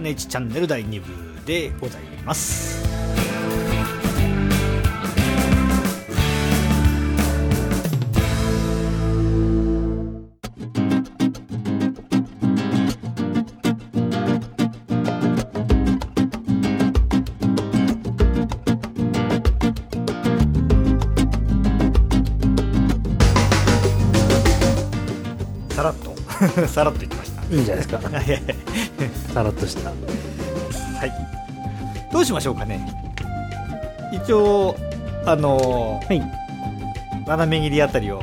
えー、羽根チチャンネル第2部でございます。さらっと、さらっと言ってました。いいんじゃないですか。さらっとした。はい。どうしましょうかね。一応、あのはい。ー斜め切りあたりを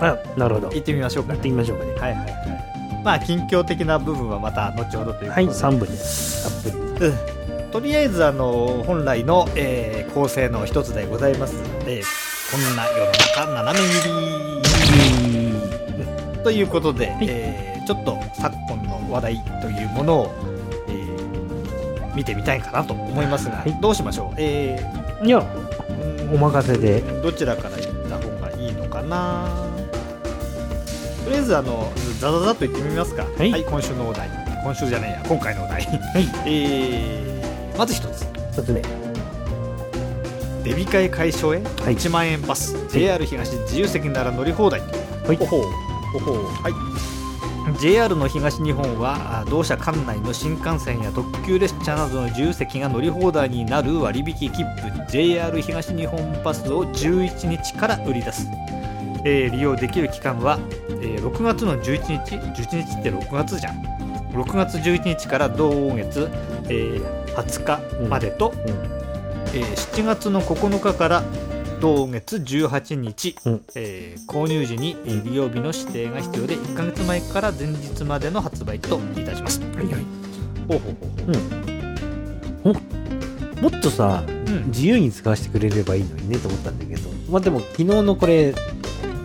あ、なるほど。行ってみましょうかね。やってみましょうかね。はいはいはい。まあ、近況的な部分はまた後ほどということで。はい、3分です。たっぷり。うんとりあえず、あの、本来の、えー構成の一つでございますので、こんな世の中斜め切りということで、えーちょっと昨今の話題というものを、えー見てみたいかなと思いますが、はい。どうしましょう？えいや、ーお任せで。どちらから行った方がいいのかな？とりあえずあのザザザっと言ってみますか。はい。今週のお題。今週じゃないや今回のお題。はい。えー、まず一つ。一つ目。デビ会解消へはい。1万円パス、JR 東自由席なら乗り放題。はい。ほほうほほう。はい JR の東日本はあ同社管内の新幹線や特急列車などの自由席が乗り放題になる割引切符 JR 東日本パスを11日から売り出す、えー利用できる期間は、えー6月の11日11日って6月じゃん。6月11日から同月、えー20日までと、うん。えー7月の9日から同月18日、うんえー購入時にえー利用日の指定が必要で1ヶ月前から前日までの発売といたします。はいはい。ほうほうほうほうもっとさ、うん自由に使わせてくれればいいのにねと思ったんだけど。まあでも、昨日のこれ、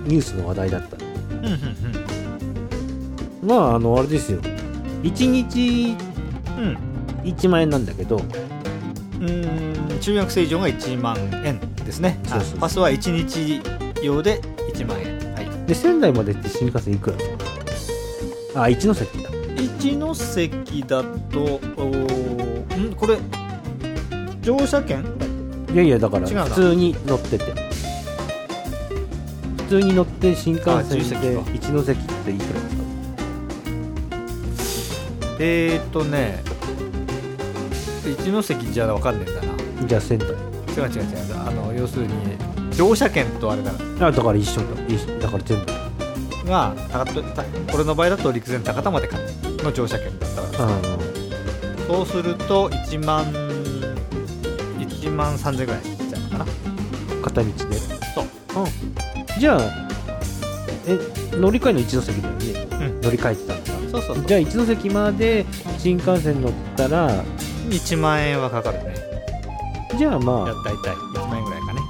ニュースの話題だった。うんうんまあ、あの、あれですよ。1日うんうん1万円なんだけど、うーん。中学生以上が1万円ですね。パスは1日用で1万円。はい、で、仙台までって新幹線いくら？あ、一ノ関だ。一ノ関だと、ん？これ、乗車券？いやいや、だから、普通に乗ってて。普通に乗って新幹あ線で一ノ関っていくらですかえーっとね、一ノ関じゃ分かんねえんだな。じゃあ仙台。違う違う違うあの要するに乗車券とあれだあ、だから一緒だ。一緒だから全部。がこれの場合だと陸前高田までかの乗車券だったからあそうすると1万1万3000ぐらいになっちゃうのかなあ、片道で。そうじゃあ、え、乗り換えの一ノ関だよね。うん乗り換えてたんだ。そうそうそうじゃあ一ノ関まで新幹線乗ったら、1万円はかかるね。じゃあまあ、大体1万円ぐらいかね。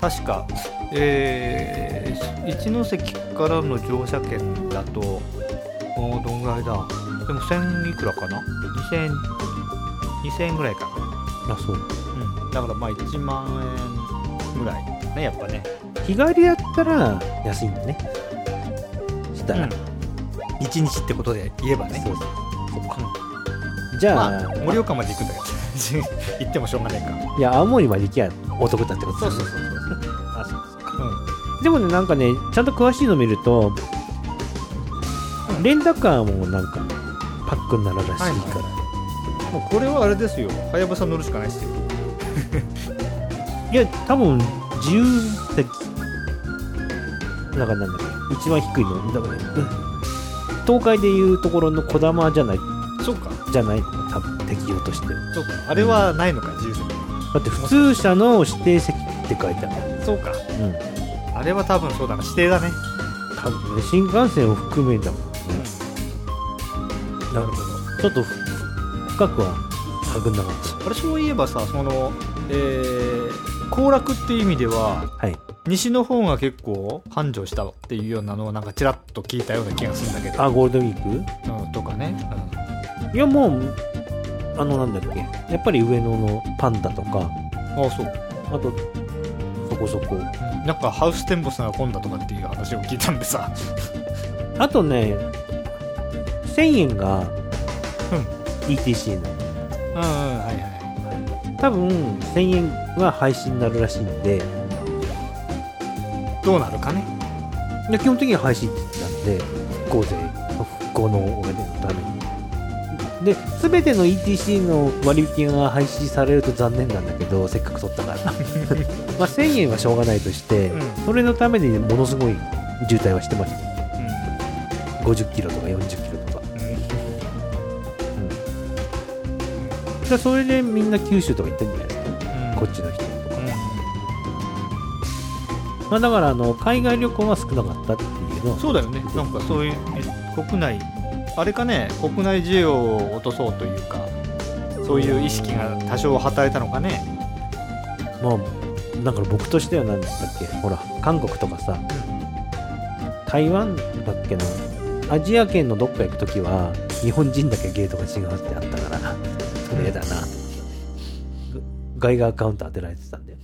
確か。えー、一ノ関からの乗車券だとおーどんぐらいだ？でも1000いくらかな？2000 2000円ぐらいかな。あ、そう。うん、だからまあ1万円ぐらいねやっぱね。日帰りやったら安いんだね。したら。1日ってことで言えばね。そうそう。そっか。じゃあ、まあ盛岡まで行くんだけど 行ってもしょうがないか。いや、青森まで行きゃお得だってことそうそうそうそうあ、そうですか。うでもね、なんかね、ちゃんと詳しいの見ると、レンタカーもなんか、パックになるらしいから。はいんもうこれはあれですよ。はやぶさ乗るしかないですよ。いや、多分、自由席。だからなんだっけ、一番低いの。だから、うん。東海でいうところのこだまじゃない、そうかじゃないの多分、適用として。だそうか。あれはないのか自由席。って、普通車の指定席って書いてある。そうか。うん。あれは多分そうだな。指定だね。多分ね新幹線を含めんだもん。ねなるほどちょっとふ深くは探んなかっあれそういえばさそのえー行楽っていう意味ではたはい。西の方が結構繁盛したっていうようなのをなんかちらっと聞いたような気がするんだけど。あゴールデンウィーうん、とかね、クいやもうあのなんだっけ。やっぱり上野のパンダとか。うん、ああそう、あとそこそこ。うんなんかハウステンボスが混んだとかっていう話を聞いたんでさ。あとね1000円が ETC の。うんうんはいは多分1000円は廃止になるらしいんで。いどうなるかね。で基本的には廃止って言ってたんで復興税復興のお金のためにで全ての ETC の割引が廃止されると残念なんだけどせっかく取ったから。まあ1000円はしょうがないとして、うん。それのためにものすごい渋滞はしてました。う50キロとか40キロとか。ん、でそれでみんな九州とか行ってるんじゃないですか。うん、こっちの人とか、うまあ、だからあの海外旅行は少なかったっていうのは。ん、そうだよね。なんかそういうえ国内あれかね国内需要を落とそうというかそういう意識が多少働いたのかね。まあだから僕としては何だっけほら韓国とかさ、台湾だっけなアジア圏のどっか行く時は日本人だけゲートが違うってあったからそれやだな、外側カウンター当てられてたんで、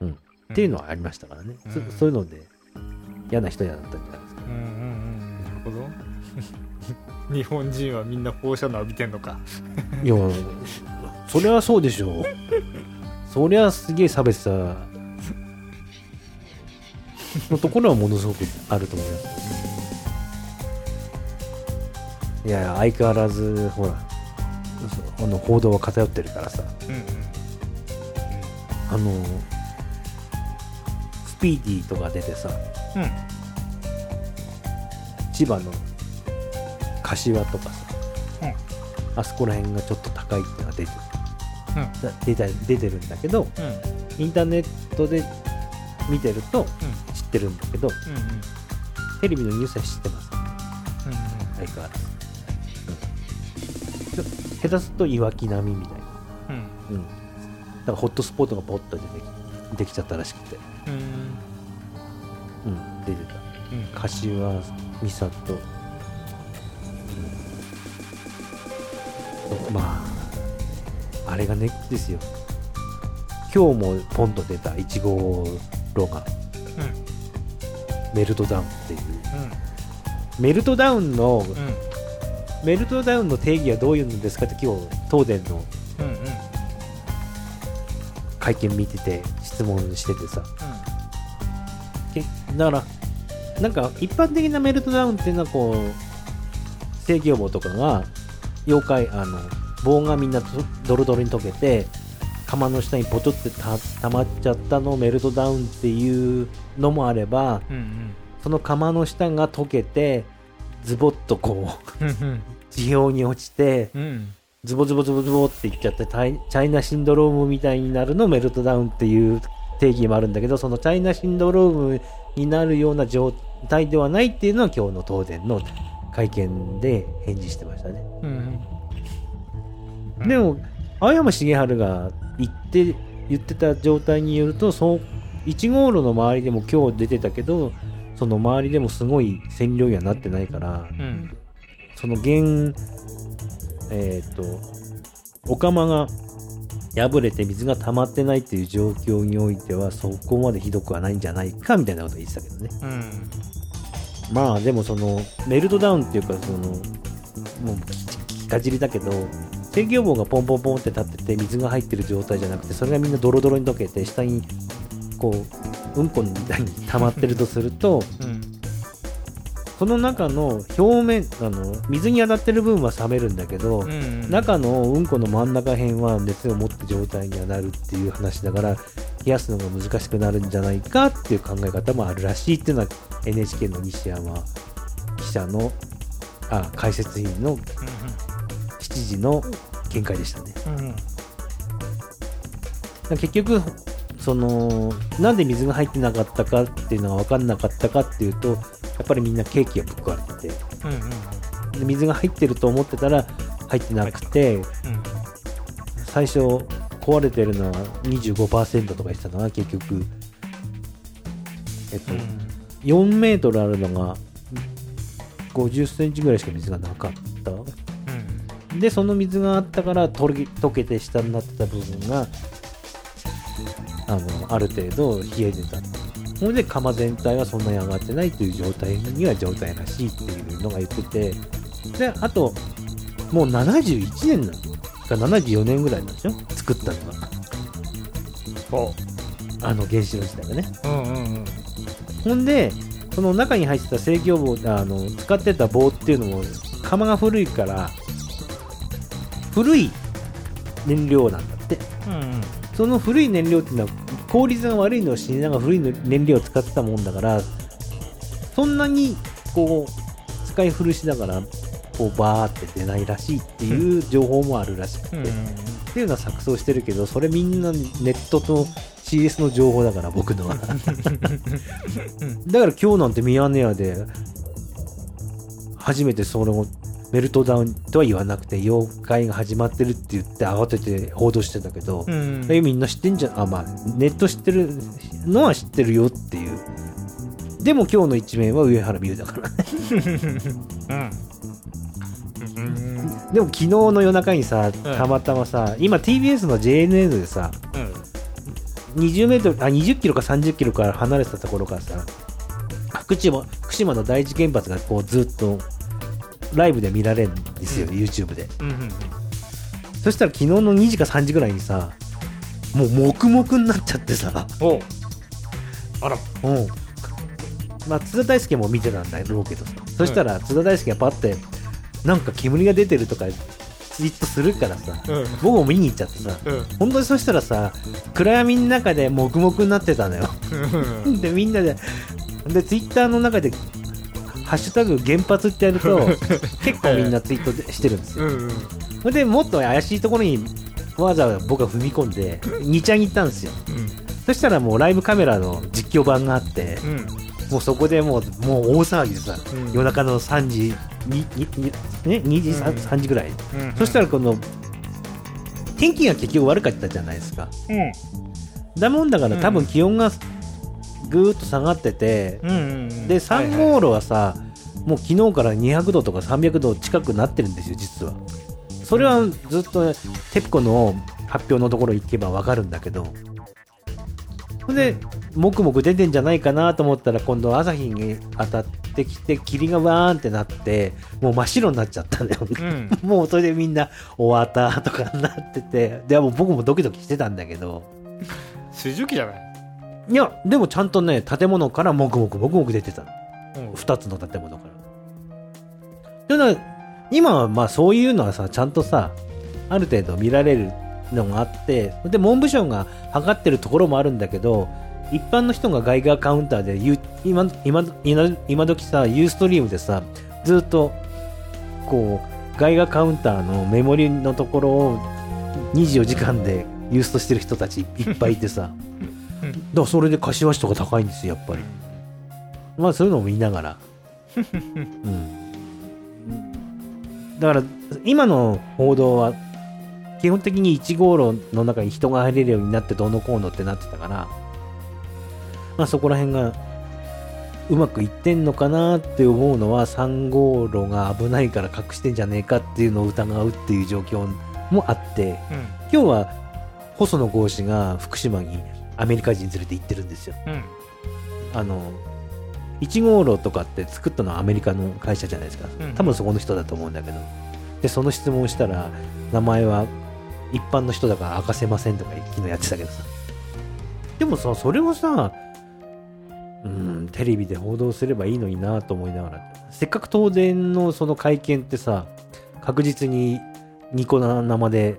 うん、っていうのはありましたからね、そうん。そういうので嫌な人やだったんじゃないですか。うん日本人はみんな放射能浴びてんのか。いやそりゃそうでしょう。そりゃすげえ差別さのところはものすごくあると思います。いやいや相変わらずほらあの報道は偏ってるからさ。うんうん。あのスピーディーとか出てさ。うん。千葉の柏とかさ、うん。あそこら辺がちょっと高いってのが出てうん。だ出た出てるんだけどうん。インターネットで見てるとうん。知ってるんだけどうんうん。テレビのニュースは知ってますうん相変わらず、うん、下手するといわき並みみたいな、うん。うん、だからホットスポットがポッと出てきできちゃったらしくて、うん。うん、出てた。うん。柏三郷、うん、まああれがネックですよ。今日もポンと出た1号路がメルトダウンっていう。メルトダウンのうん。うんメルトダウンの定義はどういうのですかって今日東電のうんうん。会見見てて質問しててさ。けだからなんか一般的なメルトダウンっていうのはこう制御棒とかが妖怪あの棒がみんなとドロドロに溶けて釜の下にポチョってた溜まっちゃったのをメルトダウンっていうのもあればうんうん。その釜の下が溶けてズボッとこう 地表に落ちてうん。ズボズボズボズボっていっちゃってチャイナシンドロームみたいになるのをメルトダウンっていう定義もあるんだけどそのチャイナシンドロームになるような状態ではないっていうのは今日の東電の会見で返事してましたね、うん。でも青山茂春が言って言ってた状態によるとそう1号路の周りでも今日出てたけどその周りでもすごい線量にはなってないからうん。その原えっ、とお釜が破れて水が溜まってないっていう状況においてはそこまでひどくはないんじゃないかみたいなことを言ってたけどね。うんまあでもそのメルトダウンっていうかそのもうかじりだけど制御棒がポンポンポンって立ってて水が入ってる状態じゃなくてそれがみんなドロドロに溶けて下にこううんこみたいに溜まってるとするとうん。その中の表面あの水に当たってる分は冷めるんだけど、うん中のうんこの真ん中辺は熱を持った状態にはなるっていう話だから冷やすのが難しくなるんじゃないかっていう考え方もあるらしいっていうのは NHK の西山記者のあ解説員の7時の見解でしたね。うんうん。結局そのなんで水が入ってなかったかっていうのが分かんなかったかっていうとやっぱりみんなケーキがぶっ壊れて。てうんうん。で水が入ってると思ってたら入ってなくて。最初壊れてるのは25%とか言ってたのが結局。えっと、4メートルあるのが50センチぐらいしか水がなかった。でその水があったから溶け溶けて下になってた部分があのある程度冷えてたほんで釜全体はそんなに上がってないという状態には状態らしいっていうのが言っててであともう71年なのか74年ぐらいなんでしょ作ったのが。ほあの原子炉自体がね。ううんうんうん。ほんでその中に入ってた制御棒あの使ってた棒っていうのも釜が古いから古い燃料なんだって。うん。その古い燃料っていうのは効率が悪いのを知りながら古い燃料を使ってたもんだからそんなにこう使い古しながらこうバーって出ないらしいっていう情報もあるらしくて、うん。っていうのは錯綜してるけどそれみんなネットと CS の情報だから僕のは。だから今日なんてミヤネ屋で初めてそれをメルトダウンとは言わなくて妖怪が始まってるって言って慌てて報道してたけど、うん。えみんな知ってんじゃん。あまあネット知ってるのは知ってるよっていう。でも今日の一面は上原美優だから。ねうん。でも昨日の夜中にさたまたまさ、今 TBS の JNN でさ20メートルあ20キロか30キロから離れてたところからさ福島福島の第一原発がこうずっとライブで見られるんですよ、YouTube で。うんうんそしたら昨日の2時か3時ぐらいにさもう黙々になっちゃってさ。おあら。うん。まあ津田大介も見てたんだろうけどさ。そしたら津田大介がパッてなんか煙が出てるとかツイートするからさ。うん。僕も見に行っちゃってさ。うん。本当にそしたらさ暗闇の中で黙々になってたのよ。でみんなででツイッターの中で「ハッシュタグ原発」ってやると結構みんなツイートでしてるんですよ。うんでもっと怪しいところにわざわざ僕が踏み込んで2ちゃんに行ったんですよ。そしたらもうライブカメラの実況版があってうん。もうそこでもうもう大騒ぎでさ、うん。夜中の3時にににね、2時 3, うん。3時ぐらい、うん。そしたらこの天気が結局悪かったじゃないですか。うん。だもんだからうん。多分気温がぐーっと下がってて、うんうんで3号炉はさ、もう昨日から200度とか300度近くなってるんですよ実は。それはずっとテプコの発表のところ行けば分かるんだけど。ほん。でもくもく出てんじゃないかなと思ったら今度朝日に当たってきて霧がわーんってなってもう真っ白になっちゃったんだよ、うん。もうそれでみんな終わったとかになってて。でも僕もドキドキしてたんだけど。水蒸気じゃない？いやでもちゃんとね建物からもくもくもくもく出てたの。うん。2つの建物から。ただ、今はまあそういうのはさ、ちゃんとさ、ある程度見られるのがあって、で、文部省が測ってるところもあるんだけど、一般の人がガイガーカウンターで、ゆ今、今、今今時さ、ユーストリームでさ、ずっと、こう、ガイガーカウンターのメモリのところを24時間でユーストしてる人たちいっぱいいてさ、だからそれで柏市とか高いんですよ、やっぱり。まあそういうのを見ながら。うん。だから、今の報道は、基本的に1号炉の中に人が入れるようになってどうのこうのってなってたから、まあそこら辺がうまくいってんのかなって思うのは3号炉が危ないから隠してんじゃねえかっていうのを疑うっていう状況もあって、今日は細野豪志が福島にアメリカ人連れて行ってるんですよ。うんうんあの、1号炉とかって作ったのはアメリカの会社じゃないですかうん。多分そこの人だと思うんだけど。で、その質問したら、名前は一般の人だから明かせませんとか昨日やってたけどさ。でもさ、それをさ、うん、テレビで報道すればいいのになと思いながら。せっかく東電のその会見ってさ、確実にニコ生で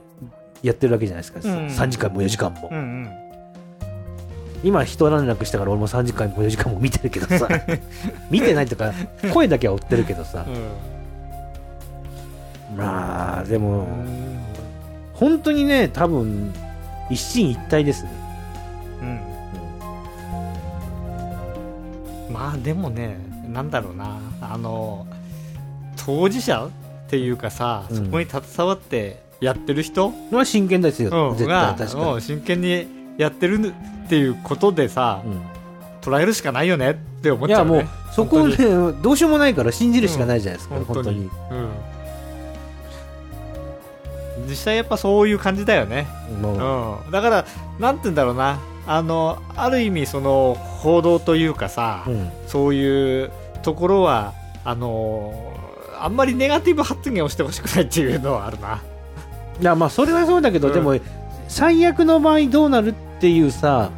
やってるわけじゃないですか。うん3時間も4時間も。うんうん今一段落したから俺も3時間も4時間も見てるけどさ。見てないとか声だけは追ってるけどさ。まあでもうん本当にね多分一進一退ですね。ううん。まあでもねなんだろうな。あの当事者っていうかさ、うん。そこに携わってやってる人、のは真剣ですよ、うん、絶が対確かうん真剣にやってるっていうことでさ、に、うん。捉えるしかないよねって思っいやもうちゃうねそこをねどうしようもないから信じるしかないじゃないですか、うん。本当に。うん。実際やっぱそういう感じだよね、もううん、だからなんて言うんだろうな。あのある意味その報道というかさ、うん。そういうところはあのあんまりネガティブ発言をしてほしくないっていうのはあるな。いやまあそれはそうだけど、うん。でも最悪の場合どうなるっていうさ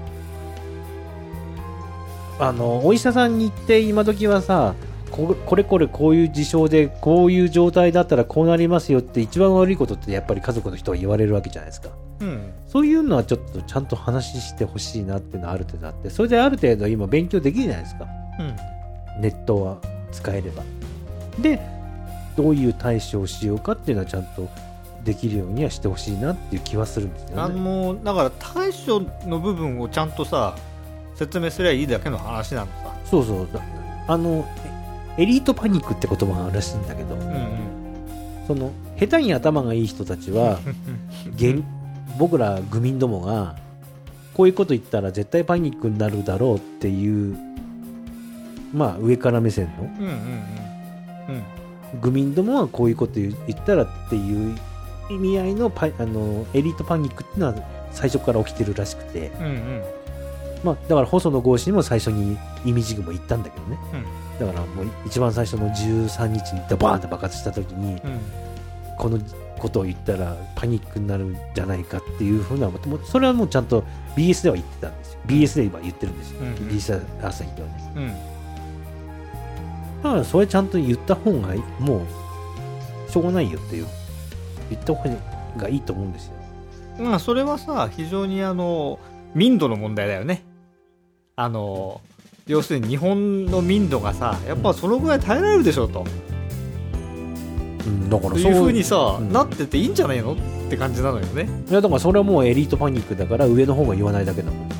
あのお医者さんに行って今時はさここれこれこういう事象でこういう状態だったらこうなりますよって一番悪いことってやっぱり家族の人は言われるわけじゃないですか。うん。そういうのはちょっとちゃんと話してほしいなっていうのはある程度あってそれである程度今勉強できるじゃないですか。うん。ネットは使えれば。でどういう対処をしようかっていうのはちゃんとできるようにはしてほしいなっていう気はするんですあよね。のだから対処の部分をちゃんとさ説明すればいいだけの話なのさ。そうそう。だあのエエリートパニックって言葉があるらしいんだけどうんうん。その下手に頭がいい人たちは 現僕ら愚民どもがこういうこと言ったら絶対パニックになるだろうっていうまあ上から目線のうんうんうん。うん。愚民どもはこういうこと言ったらっていう意味合いのパあのエリートパニックっていうのは最初から起きてるらしくて、うんうん。まあ、だから細野豪志にも最初にイミジグも言ったんだけどね、だからもう一番最初の13日にバーンって爆発した時にうん。このことを言ったらパニックになるんじゃないかっていうふうなそれはもうちゃんと BS では言ってたんですよ。BS で今言ってるんですよ、うんうん。BS 朝日ではね。うん。だからそれちゃんと言った方がいい。もうしょうがないよっていう言った方がいいと思うんですよ。まあそれはさ非常にあの民度の問題だよね。あの要するに日本の民度がさやっぱそのぐらい耐えられるでしょと、うん、だからとそういうふうにさ、うん。なってていいんじゃないのって感じなのよね。いやだからそれはもうエリートパニックだから上の方が言わないだけだもん、うん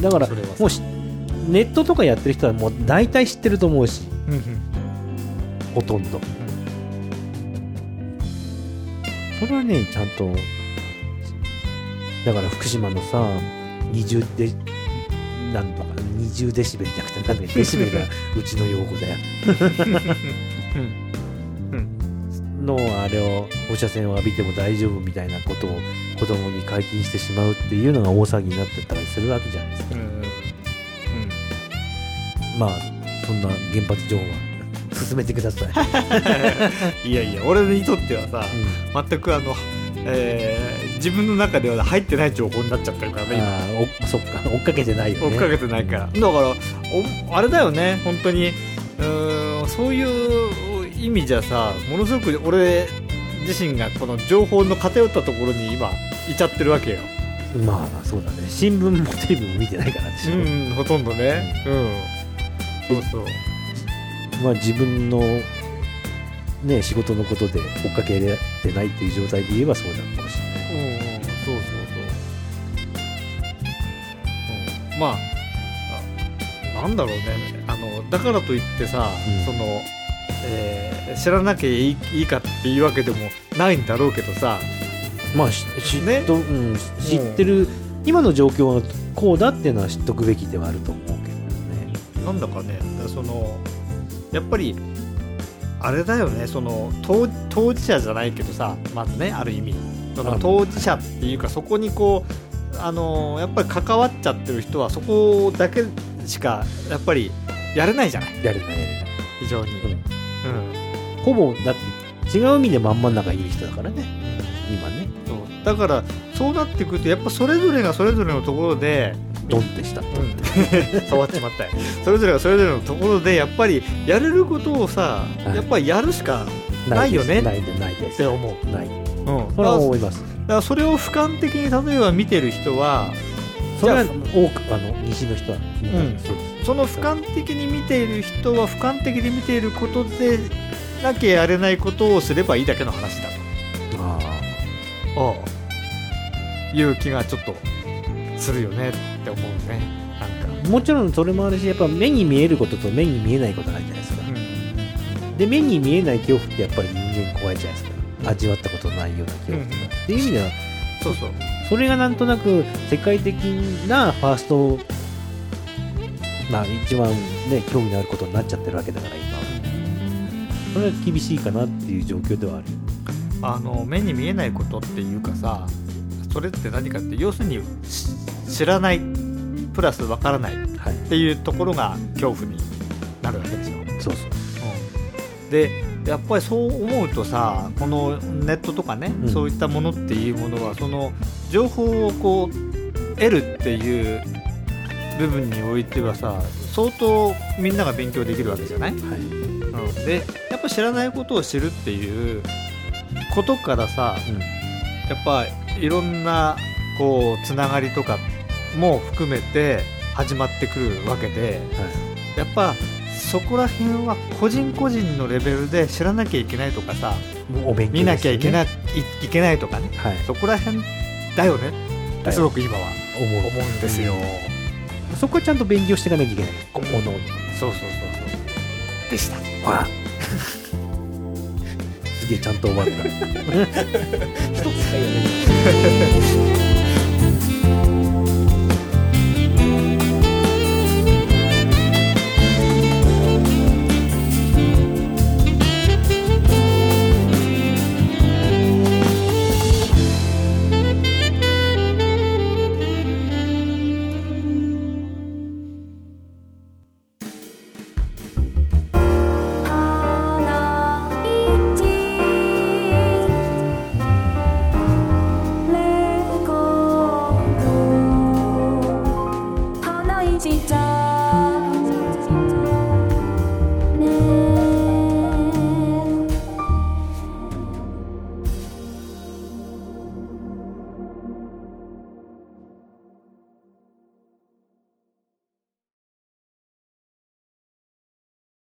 だからもうしネットとかやってる人はもう大体知ってると思うし。うんうん。ほとんどそれはねちゃんとだから福島のさ20デなんとか20デシベルじゃなくてデシベルが うちの用語だよ。のあれを放射線を浴びても大丈夫みたいなことを子供に解禁してしまうっていうのが大騒ぎになってたりするわけじゃないですかうん。うん。まあそん。な原発情報は進めてください、いやいや俺にとってはさうん。全くあの、えー自分の中では入ってない情報になっちゃってるからね今。そっか追っかけてないよね。追っかけてないから、だからおあれだよね本当に。うーんそういう意味じゃさものすごく俺自身がこの情報の偏ったところに今いちゃってるわけよ。まあそうだね。新聞もテレビも見てないからうんほとんどね。うん。そうそうまあ自分のね仕事のことで追っかけれてないっていう状態で言えばそうなのかもしれない。うんうんそうそうそう、うん、まああなんだろうね。あのだからといってさ、うん。その、えー知らなきゃいいいいかっていうわけでもないんだろうけどさ。まあし知っね。と、うん、知ってる、今の状況はこうだっていうのは知っとくべきではあると思うけどね。なんだかねそのやっぱりあれだよねその当当事者じゃないけどさまずねある意味。そのあ当事者っていうかそこにこうあのやっぱり関わっちゃってる人はそこだけしかやっぱりやれないじゃない。やれない。やれない非常に、うん。うん。ほぼだって違う意味でまん真ん中にいる人だからね。今ね。そう。だからそうなってくるとやっぱそれぞれがそれぞれのところで、ドンってしたうん、触っちまったよ。それぞれがそれぞれのところでやっぱりやれることをさ、はい。やっぱりやるしかないよね。ないでないでっすて思う、ないうん、それは思います。だからそれを俯瞰的に例えば見てる人はそれは多くあの西の人はうんそうですその俯瞰的に見ている人は俯瞰的に見ていることでなきゃやれないことをすればいいだけの話だあという気がちょっとすするよねって思うね。なんか、もちろんそれもあるしやっぱ目に見えることと目に見えないことがあるじゃないですか。で目に見えない恐怖ってやっぱり人間怖いじゃないですか。味わったことないような恐怖とか、うん。っていう意味ではそうそう。それがなんとなく世界的なファーストまあ一番ね興味のあることになっちゃってるわけだから今は。それは厳しいかなっていう状況ではある。あの目に見えないことっていうかさそれって何かって要するにし知らないプラスわからないっはい。ていうところが恐怖になるわけでしょ、そうそう。でやっぱりそう思うとさこのネットとかね、うん。そういったものっていうものはその情報をこう得るっていう部分においてはさ相当みんなが勉強できるわけじゃない、はい。うん、でやっぱ知らないことを知るっていうことからさうん。やっぱいろんなこうつながりとかも含めて始まってくるわけでやっぱそこら辺は個人個人のレベルで知らなきゃいけないとかさもうお勉強見なきゃいけないい、いいけないとかねはい、そこら辺だよね。すごく今は。思うんですよ、そこはちゃんと勉強していかなきゃいけない。の。そうそうそうそう。でした。わ すげえちゃんと終わった。一つかよね